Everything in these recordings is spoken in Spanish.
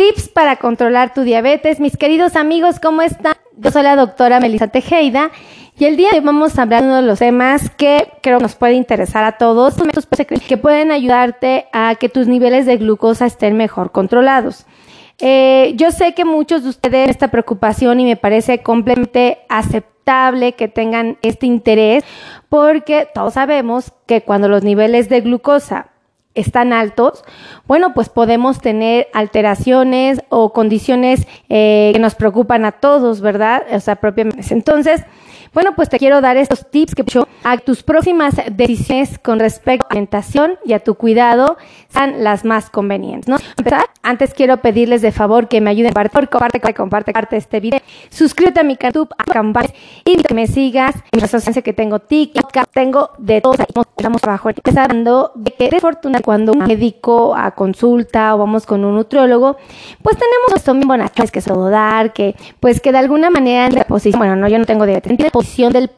Tips para controlar tu diabetes. Mis queridos amigos, ¿cómo están? Yo soy la doctora Melissa Tejeda y el día de hoy vamos a hablar de uno de los temas que creo que nos puede interesar a todos, que pueden ayudarte a que tus niveles de glucosa estén mejor controlados. Eh, yo sé que muchos de ustedes tienen esta preocupación y me parece completamente aceptable que tengan este interés porque todos sabemos que cuando los niveles de glucosa están altos, bueno, pues podemos tener alteraciones o condiciones eh, que nos preocupan a todos, ¿verdad? O sea, propiamente. Entonces, bueno, pues te quiero dar estos tips que yo a tus próximas decisiones con respecto a la alimentación y a tu cuidado sean las más convenientes, ¿no? Antes quiero pedirles de favor que me ayuden a compartir, comparte, comparte, comparte este video. Suscríbete a mi canal YouTube, a y que me sigas en mis redes que tengo TikTok, tengo de todo, estamos abajo, empezando de que es fortuna cuando un médico a consulta o vamos con un nutriólogo, pues tenemos esto mismo que se dar, que pues que de alguna manera en la posición, bueno, no, yo no tengo diabetes, posición del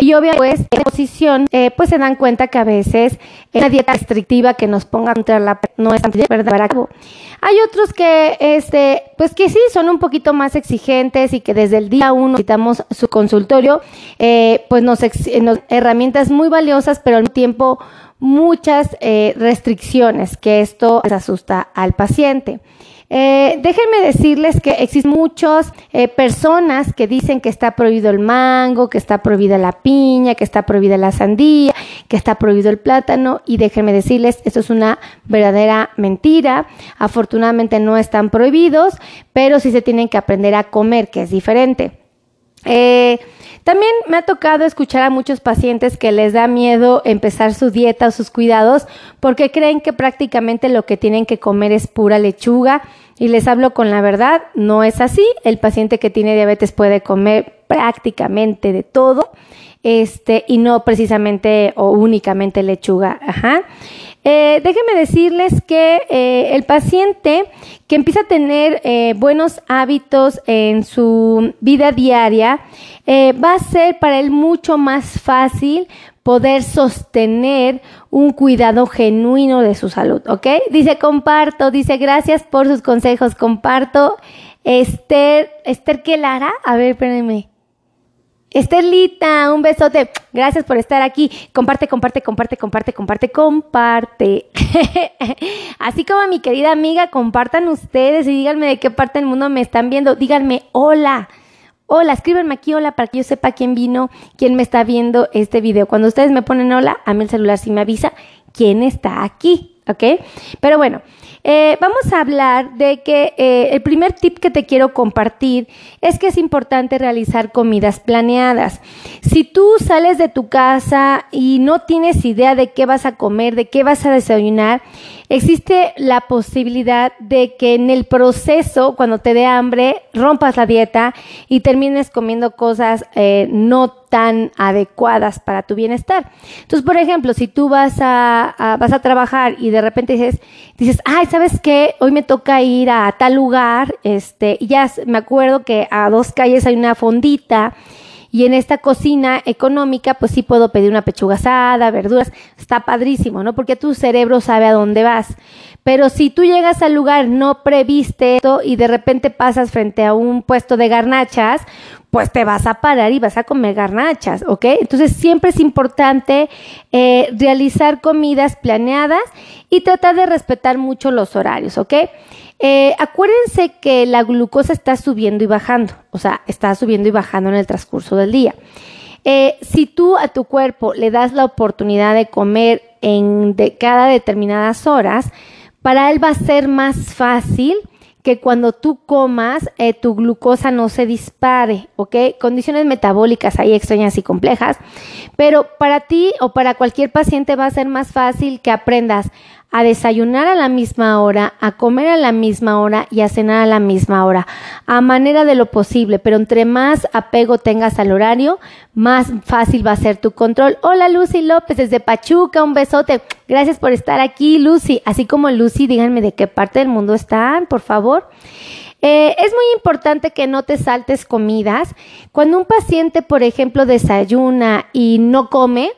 y obviamente, pues, en posición, eh, pues se dan cuenta que a veces una dieta restrictiva que nos ponga contra la no es tan verdad. Hay otros que, este, pues que sí son un poquito más exigentes y que desde el día uno necesitamos su consultorio, eh, pues nos, nos, herramientas muy valiosas, pero al tiempo muchas eh, restricciones que esto asusta al paciente. Eh, déjenme decirles que existen muchas eh, personas que dicen que está prohibido el mango, que está prohibida la piña, que está prohibida la sandía, que está prohibido el plátano y déjenme decirles, esto es una verdadera mentira. Afortunadamente no están prohibidos, pero sí se tienen que aprender a comer, que es diferente. Eh, también me ha tocado escuchar a muchos pacientes que les da miedo empezar su dieta o sus cuidados porque creen que prácticamente lo que tienen que comer es pura lechuga y les hablo con la verdad, no es así. El paciente que tiene diabetes puede comer prácticamente de todo este, y no precisamente o únicamente lechuga. Ajá. Eh, déjenme decirles que eh, el paciente que empieza a tener eh, buenos hábitos en su vida diaria va a ser para él mucho más fácil poder sostener un cuidado genuino de su salud, ¿ok? Dice, comparto, dice, gracias por sus consejos, comparto. Esther, Esther, ¿qué Lara? A ver, espérenme. Estelita, un besote. Gracias por estar aquí. Comparte, comparte, comparte, comparte, comparte, comparte. Así como mi querida amiga, compartan ustedes y díganme de qué parte del mundo me están viendo. Díganme hola. Hola, escríbanme aquí hola para que yo sepa quién vino, quién me está viendo este video. Cuando ustedes me ponen hola, a mí el celular sí me avisa quién está aquí, ¿ok? Pero bueno, eh, vamos a hablar de que eh, el primer tip que te quiero compartir es que es importante realizar comidas planeadas. Si tú sales de tu casa y no tienes idea de qué vas a comer, de qué vas a desayunar, existe la posibilidad de que en el proceso, cuando te dé hambre, rompas la dieta y termines comiendo cosas eh, no tan adecuadas para tu bienestar. Entonces, por ejemplo, si tú vas a, vas a trabajar y de repente dices, dices, ay, ¿sabes qué? Hoy me toca ir a tal lugar, este, y ya me acuerdo que a dos calles hay una fondita y en esta cocina económica, pues sí puedo pedir una pechuga asada, verduras, está padrísimo, ¿no? Porque tu cerebro sabe a dónde vas. Pero si tú llegas al lugar no previste esto y de repente pasas frente a un puesto de garnachas, pues te vas a parar y vas a comer garnachas, ¿ok? Entonces siempre es importante eh, realizar comidas planeadas y tratar de respetar mucho los horarios, ¿ok? Eh, acuérdense que la glucosa está subiendo y bajando, o sea, está subiendo y bajando en el transcurso del día. Eh, si tú a tu cuerpo le das la oportunidad de comer en de cada determinadas horas, para él va a ser más fácil que cuando tú comas eh, tu glucosa no se dispare, ¿ok? Condiciones metabólicas ahí extrañas y complejas, pero para ti o para cualquier paciente va a ser más fácil que aprendas a desayunar a la misma hora, a comer a la misma hora y a cenar a la misma hora, a manera de lo posible, pero entre más apego tengas al horario, más fácil va a ser tu control. Hola Lucy López desde Pachuca, un besote. Gracias por estar aquí, Lucy. Así como Lucy, díganme de qué parte del mundo están, por favor. Eh, es muy importante que no te saltes comidas. Cuando un paciente, por ejemplo, desayuna y no come,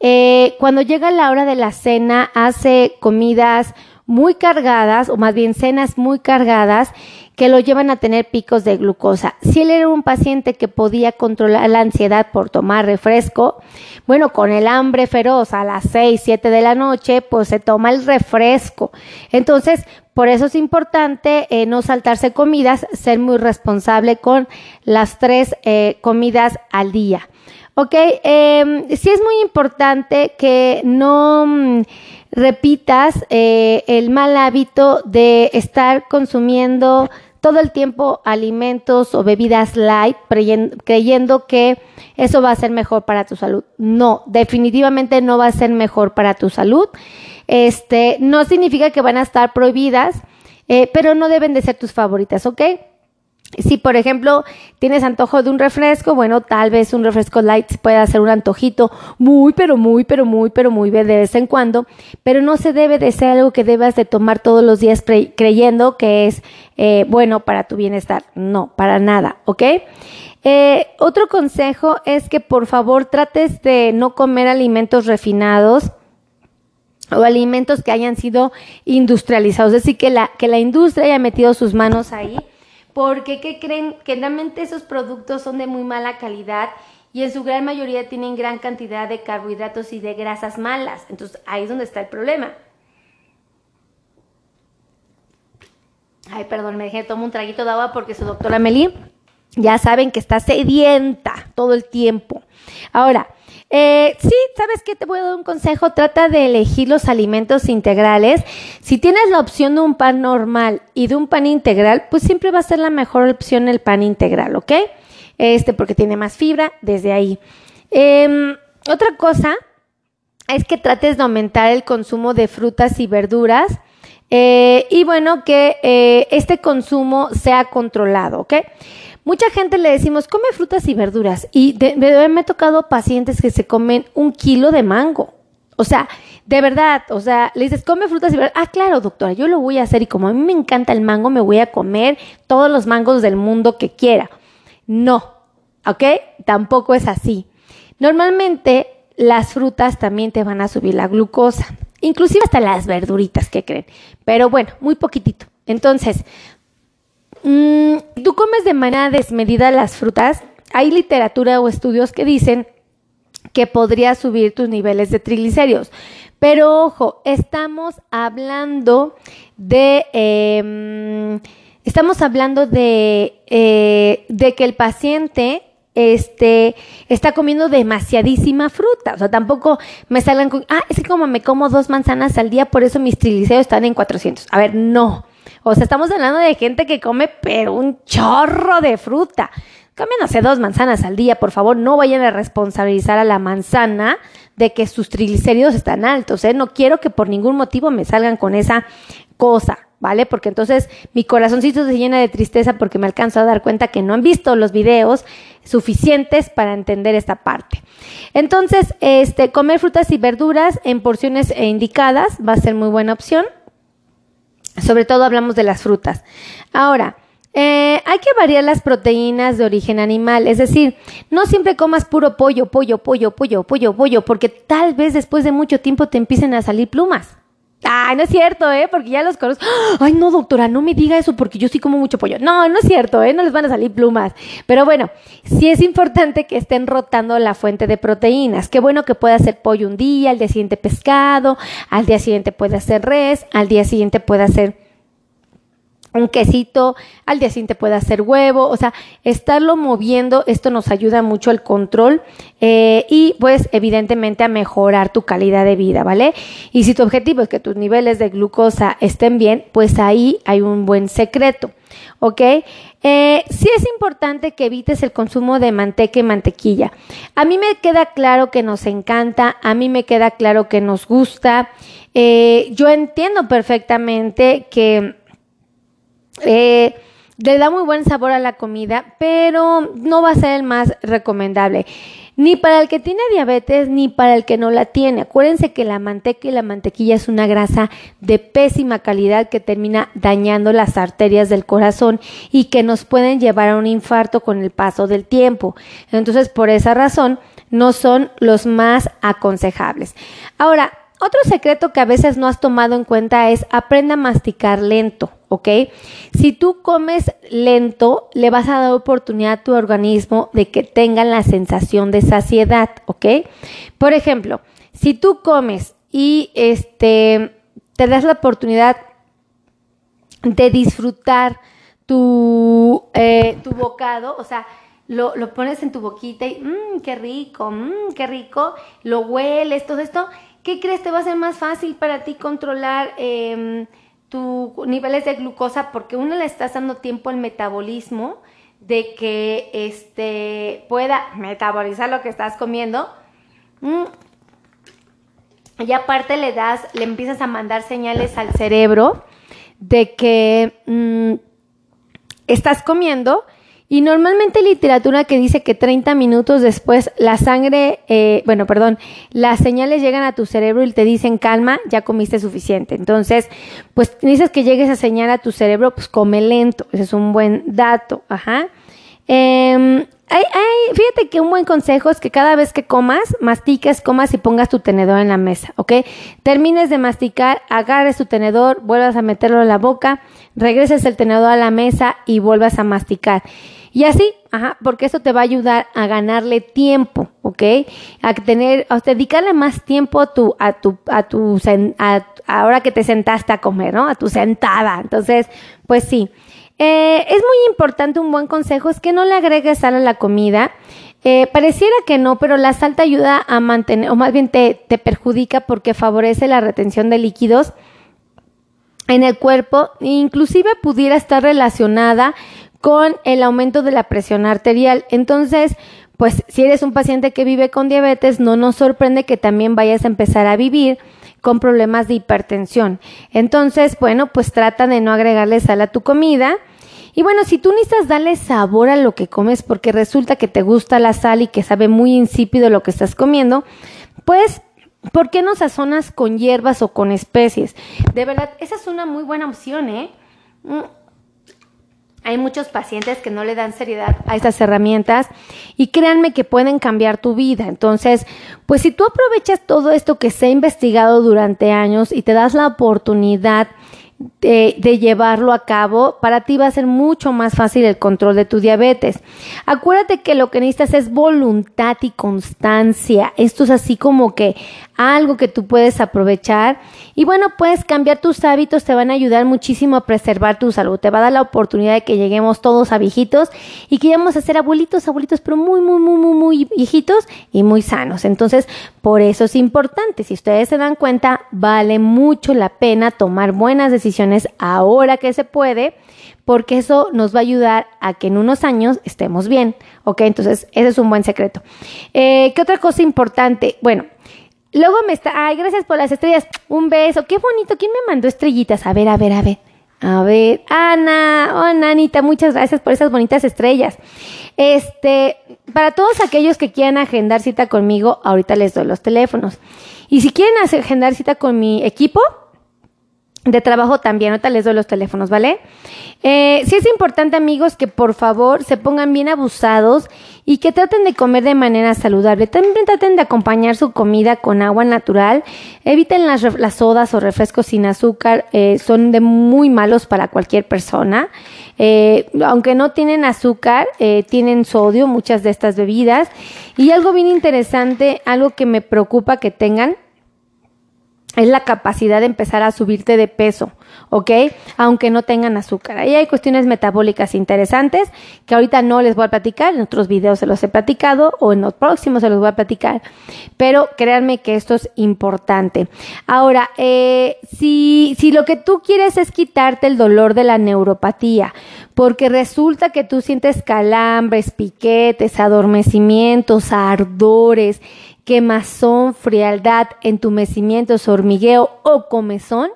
eh, cuando llega la hora de la cena, hace comidas muy cargadas, o más bien cenas muy cargadas, que lo llevan a tener picos de glucosa. Si él era un paciente que podía controlar la ansiedad por tomar refresco, bueno, con el hambre feroz a las 6, 7 de la noche, pues se toma el refresco. Entonces, por eso es importante eh, no saltarse comidas, ser muy responsable con las tres eh, comidas al día. Ok, eh, sí es muy importante que no mm, repitas eh, el mal hábito de estar consumiendo todo el tiempo alimentos o bebidas light creyendo que eso va a ser mejor para tu salud. No, definitivamente no va a ser mejor para tu salud. Este, no significa que van a estar prohibidas, eh, pero no deben de ser tus favoritas, ¿ok? Si, por ejemplo, tienes antojo de un refresco, bueno, tal vez un refresco light pueda ser un antojito muy, pero muy, pero muy, pero muy de vez en cuando, pero no se debe de ser algo que debas de tomar todos los días creyendo que es eh, bueno para tu bienestar. No, para nada, ¿ok? Eh, otro consejo es que por favor trates de no comer alimentos refinados o alimentos que hayan sido industrializados, es decir, que la, que la industria haya metido sus manos ahí porque ¿qué creen? Que realmente esos productos son de muy mala calidad y en su gran mayoría tienen gran cantidad de carbohidratos y de grasas malas. Entonces ahí es donde está el problema. Ay, perdón, me dejé tomar un traguito de agua porque su doctora Meli ya saben que está sedienta todo el tiempo. Ahora, eh, sí, ¿sabes qué? Te voy a dar un consejo. Trata de elegir los alimentos integrales. Si tienes la opción de un pan normal y de un pan integral, pues siempre va a ser la mejor opción el pan integral, ¿ok? Este, porque tiene más fibra desde ahí. Em, otra cosa es que trates de aumentar el consumo de frutas y verduras. Eh, y bueno, que eh, este consumo sea controlado, ¿ok? Mucha gente le decimos, come frutas y verduras. Y de, me ha tocado pacientes que se comen un kilo de mango. O sea, de verdad, o sea, le dices, come frutas y verduras. Ah, claro, doctora, yo lo voy a hacer y como a mí me encanta el mango, me voy a comer todos los mangos del mundo que quiera. No, ¿ok? Tampoco es así. Normalmente las frutas también te van a subir la glucosa, inclusive hasta las verduritas, ¿qué creen? Pero bueno, muy poquitito. Entonces, Mm, tú comes de manera desmedida las frutas. Hay literatura o estudios que dicen que podría subir tus niveles de triglicéridos. Pero ojo, estamos hablando de... Em, estamos hablando de, eh, de que el paciente este, está comiendo demasiadísima fruta. O sea, tampoco me salgan con, ah, es que como me como dos manzanas al día, por eso mis triglicéridos están en 400. A ver, no. O sea, estamos hablando de gente que come, pero un chorro de fruta. Comen, sé, dos manzanas al día, por favor, no vayan a responsabilizar a la manzana de que sus triglicéridos están altos, ¿eh? No quiero que por ningún motivo me salgan con esa cosa, ¿vale? Porque entonces mi corazoncito se llena de tristeza porque me alcanzo a dar cuenta que no han visto los videos suficientes para entender esta parte. Entonces, este, comer frutas y verduras en porciones indicadas va a ser muy buena opción. Sobre todo hablamos de las frutas. Ahora, eh, hay que variar las proteínas de origen animal, es decir, no siempre comas puro pollo, pollo, pollo, pollo, pollo, pollo, porque tal vez después de mucho tiempo te empiecen a salir plumas. Ay, no es cierto, ¿eh? Porque ya los conozco. Ay, no, doctora, no me diga eso porque yo sí como mucho pollo. No, no es cierto, ¿eh? No les van a salir plumas. Pero bueno, sí es importante que estén rotando la fuente de proteínas. Qué bueno que pueda ser pollo un día, al día siguiente pescado, al día siguiente puede ser res, al día siguiente puede ser un quesito, al día siguiente puede hacer huevo, o sea, estarlo moviendo, esto nos ayuda mucho al control eh, y pues evidentemente a mejorar tu calidad de vida, ¿vale? Y si tu objetivo es que tus niveles de glucosa estén bien, pues ahí hay un buen secreto, ¿ok? Eh, sí es importante que evites el consumo de manteca y mantequilla. A mí me queda claro que nos encanta, a mí me queda claro que nos gusta. Eh, yo entiendo perfectamente que eh, le da muy buen sabor a la comida, pero no va a ser el más recomendable. Ni para el que tiene diabetes, ni para el que no la tiene. Acuérdense que la manteca y la mantequilla es una grasa de pésima calidad que termina dañando las arterias del corazón y que nos pueden llevar a un infarto con el paso del tiempo. Entonces, por esa razón, no son los más aconsejables. Ahora, otro secreto que a veces no has tomado en cuenta es aprenda a masticar lento, ¿ok? Si tú comes lento, le vas a dar oportunidad a tu organismo de que tenga la sensación de saciedad, ¿ok? Por ejemplo, si tú comes y este te das la oportunidad de disfrutar tu, eh, tu bocado, o sea, lo, pones en tu boquita y, mmm, qué rico, mmm, qué rico, lo hueles, todo esto, ¿qué crees? Te va a ser más fácil para ti controlar eh, tus niveles de glucosa porque uno le estás dando tiempo al metabolismo de que este, pueda metabolizar lo que estás comiendo. Mm. Y aparte le das, le empiezas a mandar señales al cerebro de que mm, estás comiendo y normalmente literatura que dice que 30 minutos después la sangre, eh, bueno, perdón, las señales llegan a tu cerebro y te dicen calma, ya comiste suficiente. Entonces, pues dices que llegue esa señal a tu cerebro, pues come lento. Ese es un buen dato. Ajá. Eh, fíjate que un buen consejo es que cada vez que comas, mastiques, comas y pongas tu tenedor en la mesa, ¿ok? Termines de masticar, agarres tu tenedor, vuelvas a meterlo en la boca, regreses el tenedor a la mesa y vuelvas a masticar. Y así, ajá, porque eso te va a ayudar a ganarle tiempo, ¿ok? A tener, a dedicarle más tiempo a tu, a tu, a tu, a, ahora que te sentaste a comer, ¿no? A tu sentada. Entonces, pues sí. Eh, es muy importante, un buen consejo es que no le agregues sal a la comida. Eh, pareciera que no, pero la sal te ayuda a mantener, o más bien te, te perjudica porque favorece la retención de líquidos en el cuerpo, inclusive pudiera estar relacionada con el aumento de la presión arterial. Entonces, pues si eres un paciente que vive con diabetes, no nos sorprende que también vayas a empezar a vivir con problemas de hipertensión. Entonces, bueno, pues trata de no agregarle sal a tu comida y bueno, si tú necesitas darle sabor a lo que comes porque resulta que te gusta la sal y que sabe muy insípido lo que estás comiendo, pues ¿por qué no sazonas con hierbas o con especies? De verdad, esa es una muy buena opción, ¿eh? Hay muchos pacientes que no le dan seriedad a estas herramientas y créanme que pueden cambiar tu vida. Entonces, pues si tú aprovechas todo esto que se ha investigado durante años y te das la oportunidad de, llevarlo a cabo, para ti va a ser mucho más fácil el control de tu diabetes. Acuérdate que lo que necesitas es voluntad y constancia. Esto es así como que algo que tú puedes aprovechar. Y bueno, puedes cambiar tus hábitos, te van a ayudar muchísimo a preservar tu salud. Te va a dar la oportunidad de que lleguemos todos a viejitos y que vamos a ser abuelitos, abuelitos, pero muy, muy, muy, muy, muy viejitos y muy sanos. Entonces, por eso es importante. Si ustedes se dan cuenta, vale mucho la pena tomar buenas decisiones ahora que se puede porque eso nos va a ayudar a que en unos años estemos bien, ¿ok? Entonces, ese es un buen secreto. Eh, ¿Qué otra cosa importante? Bueno, Luego me está, ay, gracias por las estrellas. Un beso, qué bonito. ¿Quién me mandó estrellitas? A ver, a ver, a ver. A ver, Ana, oh, Anita, muchas gracias por esas bonitas estrellas. Este, para todos aquellos que quieran agendar cita conmigo, ahorita les doy los teléfonos. Y si quieren agendar cita con mi equipo, de trabajo también, ahorita les doy los teléfonos, ¿vale? Eh, sí es importante, amigos, que por favor se pongan bien abusados y que traten de comer de manera saludable. También traten de acompañar su comida con agua natural. Eviten las, las sodas o refrescos sin azúcar, eh, son de muy malos para cualquier persona. Eh, aunque no tienen azúcar, eh, tienen sodio, muchas de estas bebidas. Y algo bien interesante, algo que me preocupa que tengan, es la capacidad de empezar a subirte de peso, ¿ok? Aunque no tengan azúcar. Ahí hay cuestiones metabólicas interesantes que ahorita no les voy a platicar, en otros videos se los he platicado o en los próximos se los voy a platicar, pero créanme que esto es importante. Ahora, eh, si, si lo que tú quieres es quitarte el dolor de la neuropatía, porque resulta que tú sientes calambres, piquetes, adormecimientos, ardores, quemazón, frialdad, entumecimiento, hormigueo o comezón,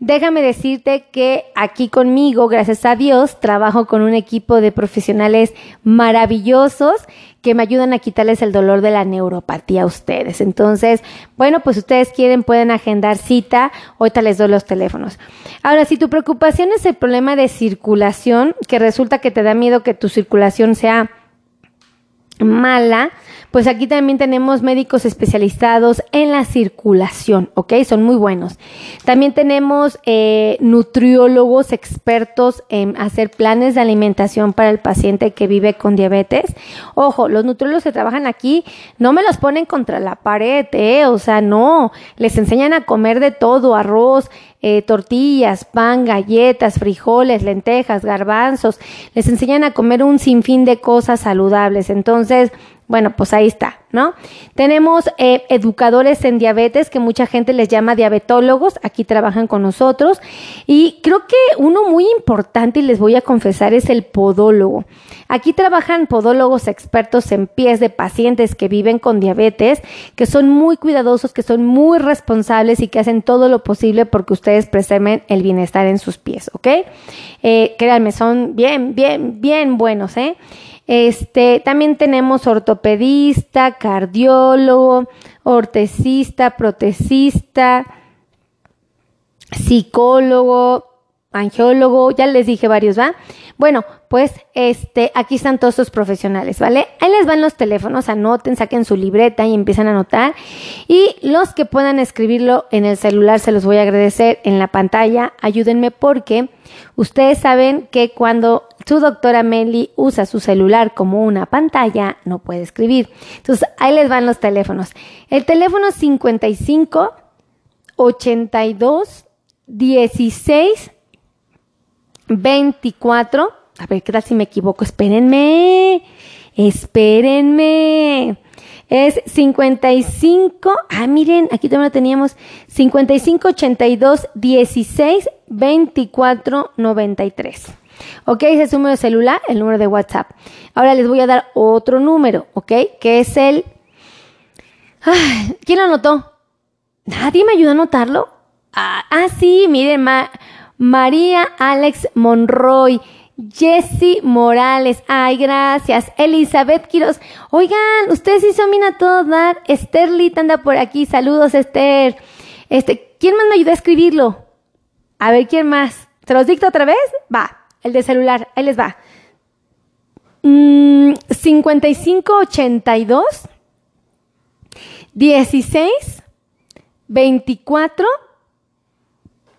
déjame decirte que aquí conmigo, gracias a Dios, trabajo con un equipo de profesionales maravillosos que me ayudan a quitarles el dolor de la neuropatía a ustedes. Entonces, bueno, pues ustedes quieren, pueden agendar cita, ahorita les doy los teléfonos. Ahora, si tu preocupación es el problema de circulación, que resulta que te da miedo que tu circulación sea mala, pues aquí también tenemos médicos especializados en la circulación, ¿ok? Son muy buenos. También tenemos eh, nutriólogos expertos en hacer planes de alimentación para el paciente que vive con diabetes. Ojo, los nutriólogos que trabajan aquí no me los ponen contra la pared, ¿eh? O sea, no, les enseñan a comer de todo, arroz, eh, tortillas, pan, galletas, frijoles, lentejas, garbanzos. Les enseñan a comer un sinfín de cosas saludables. Entonces, bueno, pues ahí está, ¿no? Tenemos eh, educadores en diabetes que mucha gente les llama diabetólogos, aquí trabajan con nosotros y creo que uno muy importante y les voy a confesar es el podólogo. Aquí trabajan podólogos expertos en pies de pacientes que viven con diabetes, que son muy cuidadosos, que son muy responsables y que hacen todo lo posible porque ustedes preserven el bienestar en sus pies, ¿ok? Eh, créanme, son bien, bien, bien buenos, ¿eh? Este, también tenemos ortopedista, cardiólogo, ortesista, protesista, psicólogo, angiólogo, ya les dije varios, ¿va? Bueno, pues este, aquí están todos los profesionales, ¿vale? Ahí les van los teléfonos, anoten, saquen su libreta y empiezan a anotar. Y los que puedan escribirlo en el celular se los voy a agradecer en la pantalla. Ayúdenme porque ustedes saben que cuando su doctora Meli usa su celular como una pantalla, no puede escribir. Entonces, ahí les van los teléfonos. El teléfono 55 82 16 24. A ver, ¿qué tal si me equivoco? Espérenme. Espérenme. Es 55. Ah, miren, aquí también lo teníamos. 55 82 16 24 93. ¿Ok? Ese es el número celular, el número de WhatsApp. Ahora les voy a dar otro número, ¿ok? Que es el... ¿Quién lo anotó? ¿Nadie me ayudó a anotarlo? Ah, ah sí, miren, María Alex Monroy. Jessy Morales, ay, gracias. Elizabeth Quiroz, oigan, ustedes sí son a todo dar. Esther Lit anda por aquí, saludos, Esther. Este, ¿quién más me ayudó a escribirlo? A ver, ¿quién más? ¿Se los dicto otra vez? Va. El de celular, ahí les va. 5582 16 24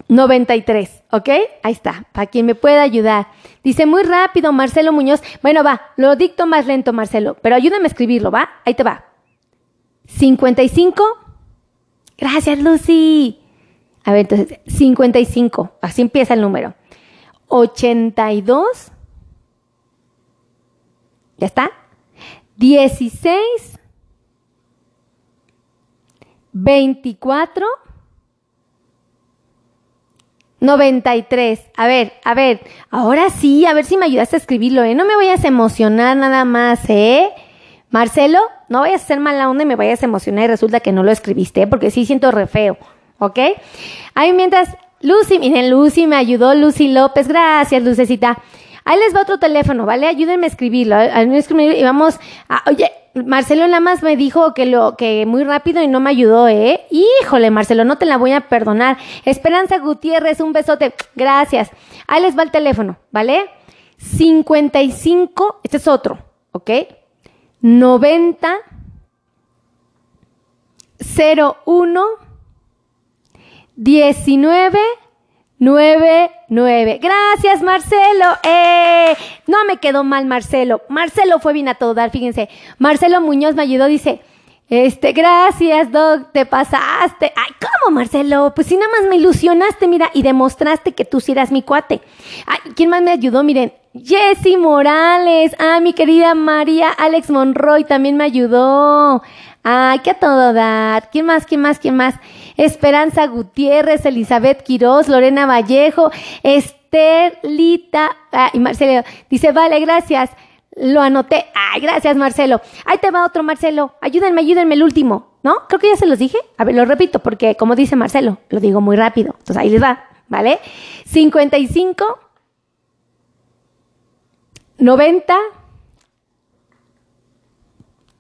93, ¿ok? Ahí está, para quien me pueda ayudar. Dice muy rápido Marcelo Muñoz. Bueno, va, lo dicto más lento, Marcelo, pero ayúdame a escribirlo, ¿va? Ahí te va. 55. Gracias, Lucy. A ver, entonces, 55. Así empieza el número. 82, ¿ya está? 16, 24, 93. A ver, a ver, ahora sí, a ver si me ayudaste a escribirlo, ¿eh? No me vayas a emocionar nada más, ¿eh? Marcelo, no vayas a hacer mala onda y me vayas a emocionar y resulta que no lo escribiste, ¿eh? porque sí siento re feo, ¿ok? Ahí mientras Lucy, miren, Lucy me ayudó, Lucy López, gracias, Lucecita. Ahí les va otro teléfono, ¿vale? Ayúdenme a escribirlo, a escribirlo y vamos a, oye, Marcelo más me dijo que lo, que muy rápido y no me ayudó, ¿eh? Híjole, Marcelo, no te la voy a perdonar. Esperanza Gutiérrez, un besote, gracias. Ahí les va el teléfono, ¿vale? 55, este es otro, ¿ok? 90 01 1999. Gracias, Marcelo. Eh, no me quedó mal, Marcelo. Marcelo fue bien a todo dar, fíjense. Marcelo Muñoz me ayudó, dice, este, gracias, Doc, te pasaste. Ay, ¿cómo, Marcelo? Pues si nada más me ilusionaste, mira, y demostraste que tú sí eras mi cuate. Ay, ¿quién más me ayudó? Miren, Jessy Morales. Ah, mi querida María Alex Monroy también me ayudó. Ay, qué a todo dar. ¿Quién más? ¿Quién más? ¿Quién más? Esperanza Gutiérrez, Elizabeth Quiroz, Lorena Vallejo, Esther Lita ah, y Marcelo. Dice, vale, gracias. Lo anoté. Ay, gracias, Marcelo. Ahí te va otro, Marcelo. Ayúdenme, ayúdenme el último. ¿No? Creo que ya se los dije. A ver, lo repito, porque como dice Marcelo, lo digo muy rápido. Entonces ahí les va, ¿vale? 55 90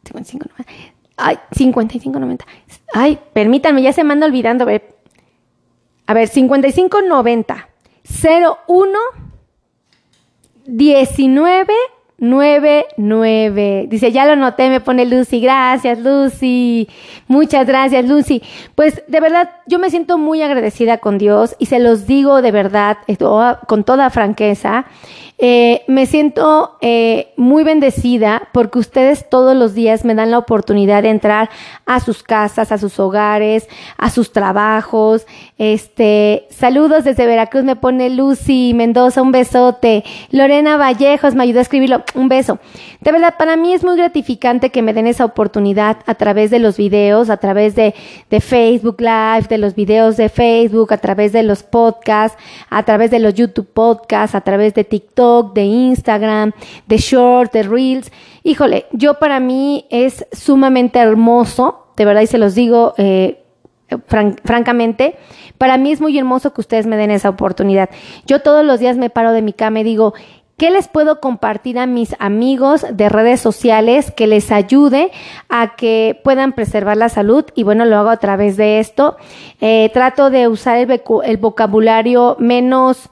55 90 Ay, 55.90. Ay, permítanme, ya se me anda olvidando. A ver, 55.90. 01 19 99. Dice, ya lo noté, me pone Lucy. Gracias, Lucy. Muchas gracias, Lucy. Pues de verdad, yo me siento muy agradecida con Dios y se los digo de verdad, con toda franqueza. Eh, me siento eh, muy bendecida porque ustedes todos los días me dan la oportunidad de entrar a sus casas, a sus hogares, a sus trabajos. Este, saludos desde Veracruz, me pone Lucy Mendoza, un besote. Lorena Vallejos me ayudó a escribirlo, un beso. De verdad, para mí es muy gratificante que me den esa oportunidad a través de los videos, a través de, de Facebook Live, de los videos de Facebook, a través de los podcasts, a través de los YouTube podcasts, a través de TikTok de Instagram, de Short, de Reels. Híjole, yo para mí es sumamente hermoso, de verdad y se los digo eh, francamente, para mí es muy hermoso que ustedes me den esa oportunidad. Yo todos los días me paro de mi cama y digo, ¿Qué les puedo compartir a mis amigos de redes sociales que les ayude a que puedan preservar la salud? Y bueno, lo hago a través de esto. Eh, trato de usar el vocabulario menos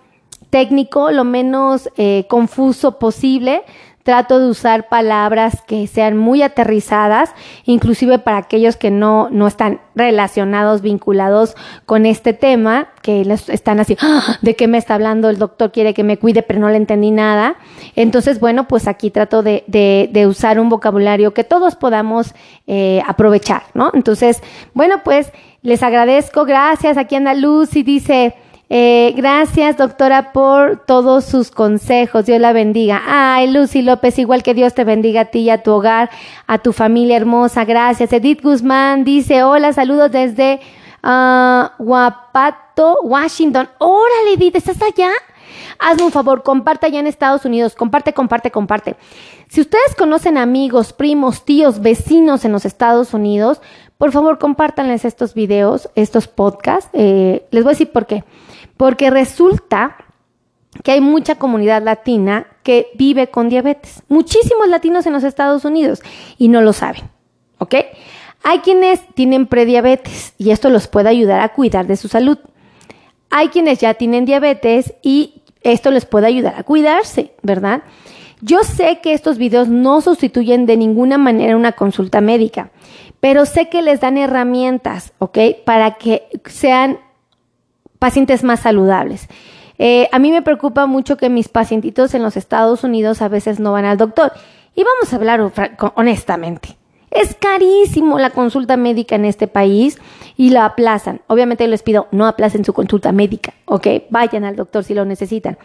técnico, lo menos eh, confuso posible. Trato de usar palabras que sean muy aterrizadas, inclusive para aquellos que no, no están relacionados, vinculados con este tema, que están así, ¡Ah! ¿de qué me está hablando? El doctor quiere que me cuide, pero no le entendí nada. Entonces, bueno, pues aquí trato de, de, usar un vocabulario que todos podamos eh, aprovechar, ¿no? Entonces, bueno, pues les agradezco, gracias. Aquí anda Lucy, dice, eh, gracias, doctora, por todos sus consejos. Dios la bendiga. Ay, Lucy López, igual que Dios te bendiga a ti y a tu hogar, a tu familia hermosa. Gracias. Edith Guzmán dice, hola, saludos desde uh, Guapato, Washington. Órale, Edith, ¿estás allá? Hazme un favor, comparte allá en Estados Unidos. Comparte, comparte, comparte. Si ustedes conocen amigos, primos, tíos, vecinos en los Estados Unidos, por favor, compártanles estos videos, estos podcasts. Eh, les voy a decir por qué porque resulta que hay mucha comunidad latina que vive con diabetes. Muchísimos latinos en los Estados Unidos y no lo saben, ¿ok? Hay quienes tienen prediabetes y esto los puede ayudar a cuidar de su salud. Hay quienes ya tienen diabetes y esto les puede ayudar a cuidarse, ¿verdad? Yo sé que estos videos no sustituyen de ninguna manera una consulta médica, pero sé que les dan herramientas, ¿ok? Para que sean pacientes más saludables. Eh, a mí me preocupa mucho que mis pacientitos en los Estados Unidos a veces no van al doctor. Y vamos a hablar honestamente. Es carísimo la consulta médica en este país y la aplazan. Obviamente les pido, no aplacen su consulta médica, ¿ok? Vayan al doctor si lo necesitan.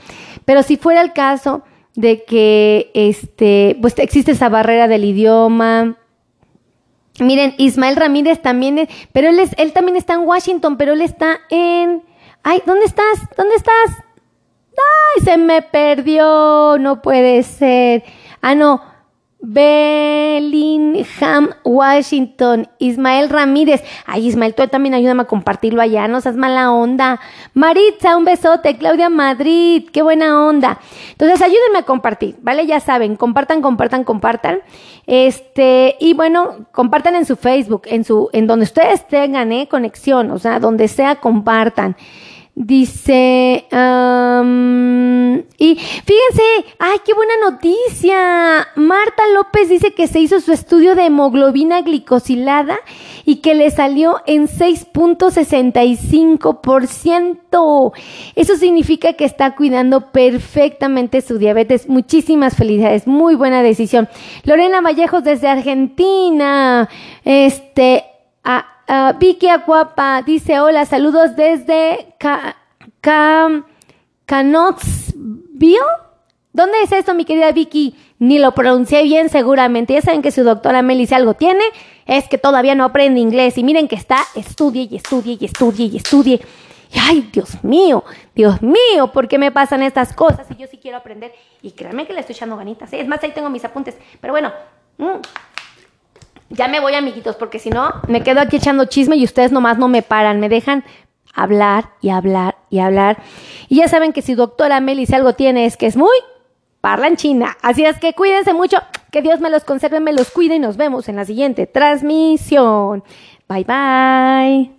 Pero si fuera el caso de que este, pues existe esa barrera del idioma, Miren, Ismael Ramírez también, pero él, es, él también está en Washington, pero él está en, Ay, ¿dónde estás? ¿Dónde estás? Ay, se me perdió. No puede ser. Ah, no. Bellingham, Washington, Ismael Ramírez. Ay, Ismael, tú también ayúdame a compartirlo allá, no seas mala onda. Maritza, un besote. Claudia Madrid, qué buena onda. Entonces, ayúdenme a compartir, ¿vale? Ya saben, compartan, compartan, compartan. Este, y bueno, compartan en su Facebook, en su, en donde ustedes tengan, eh, conexión, o sea, donde sea, compartan. Dice, y fíjense, ay, qué buena noticia. Marta López dice que se hizo su estudio de hemoglobina glicosilada y que le salió en 6.65%. Eso significa que está cuidando perfectamente su diabetes. Muchísimas felicidades, muy buena decisión. Lorena Vallejos desde Argentina. Este, Uh, Vicky Aguapa dice, hola, saludos desde Canotsville. ¿Dónde es esto, mi querida Vicky? Ni lo pronuncié bien seguramente. Ya saben que su doctora Meli si algo tiene, es que todavía no aprende inglés. Y miren que está, estudie y estudie y estudie y estudie. Y ay, Dios mío, Dios mío, ¿por qué me pasan estas cosas? Y yo sí quiero aprender. Y créanme que le estoy echando ganitas. ¿eh? Es más, ahí tengo mis apuntes. Pero bueno, mm, ya me voy, amiguitos, porque si no, me quedo aquí echando chisme y ustedes nomás no me paran, me dejan hablar y hablar y hablar. Y ya saben que si doctora Meli si algo tiene es que es muy parla china. Así es que cuídense mucho, que Dios me los conserve, me los cuide y nos vemos en la siguiente transmisión. Bye bye.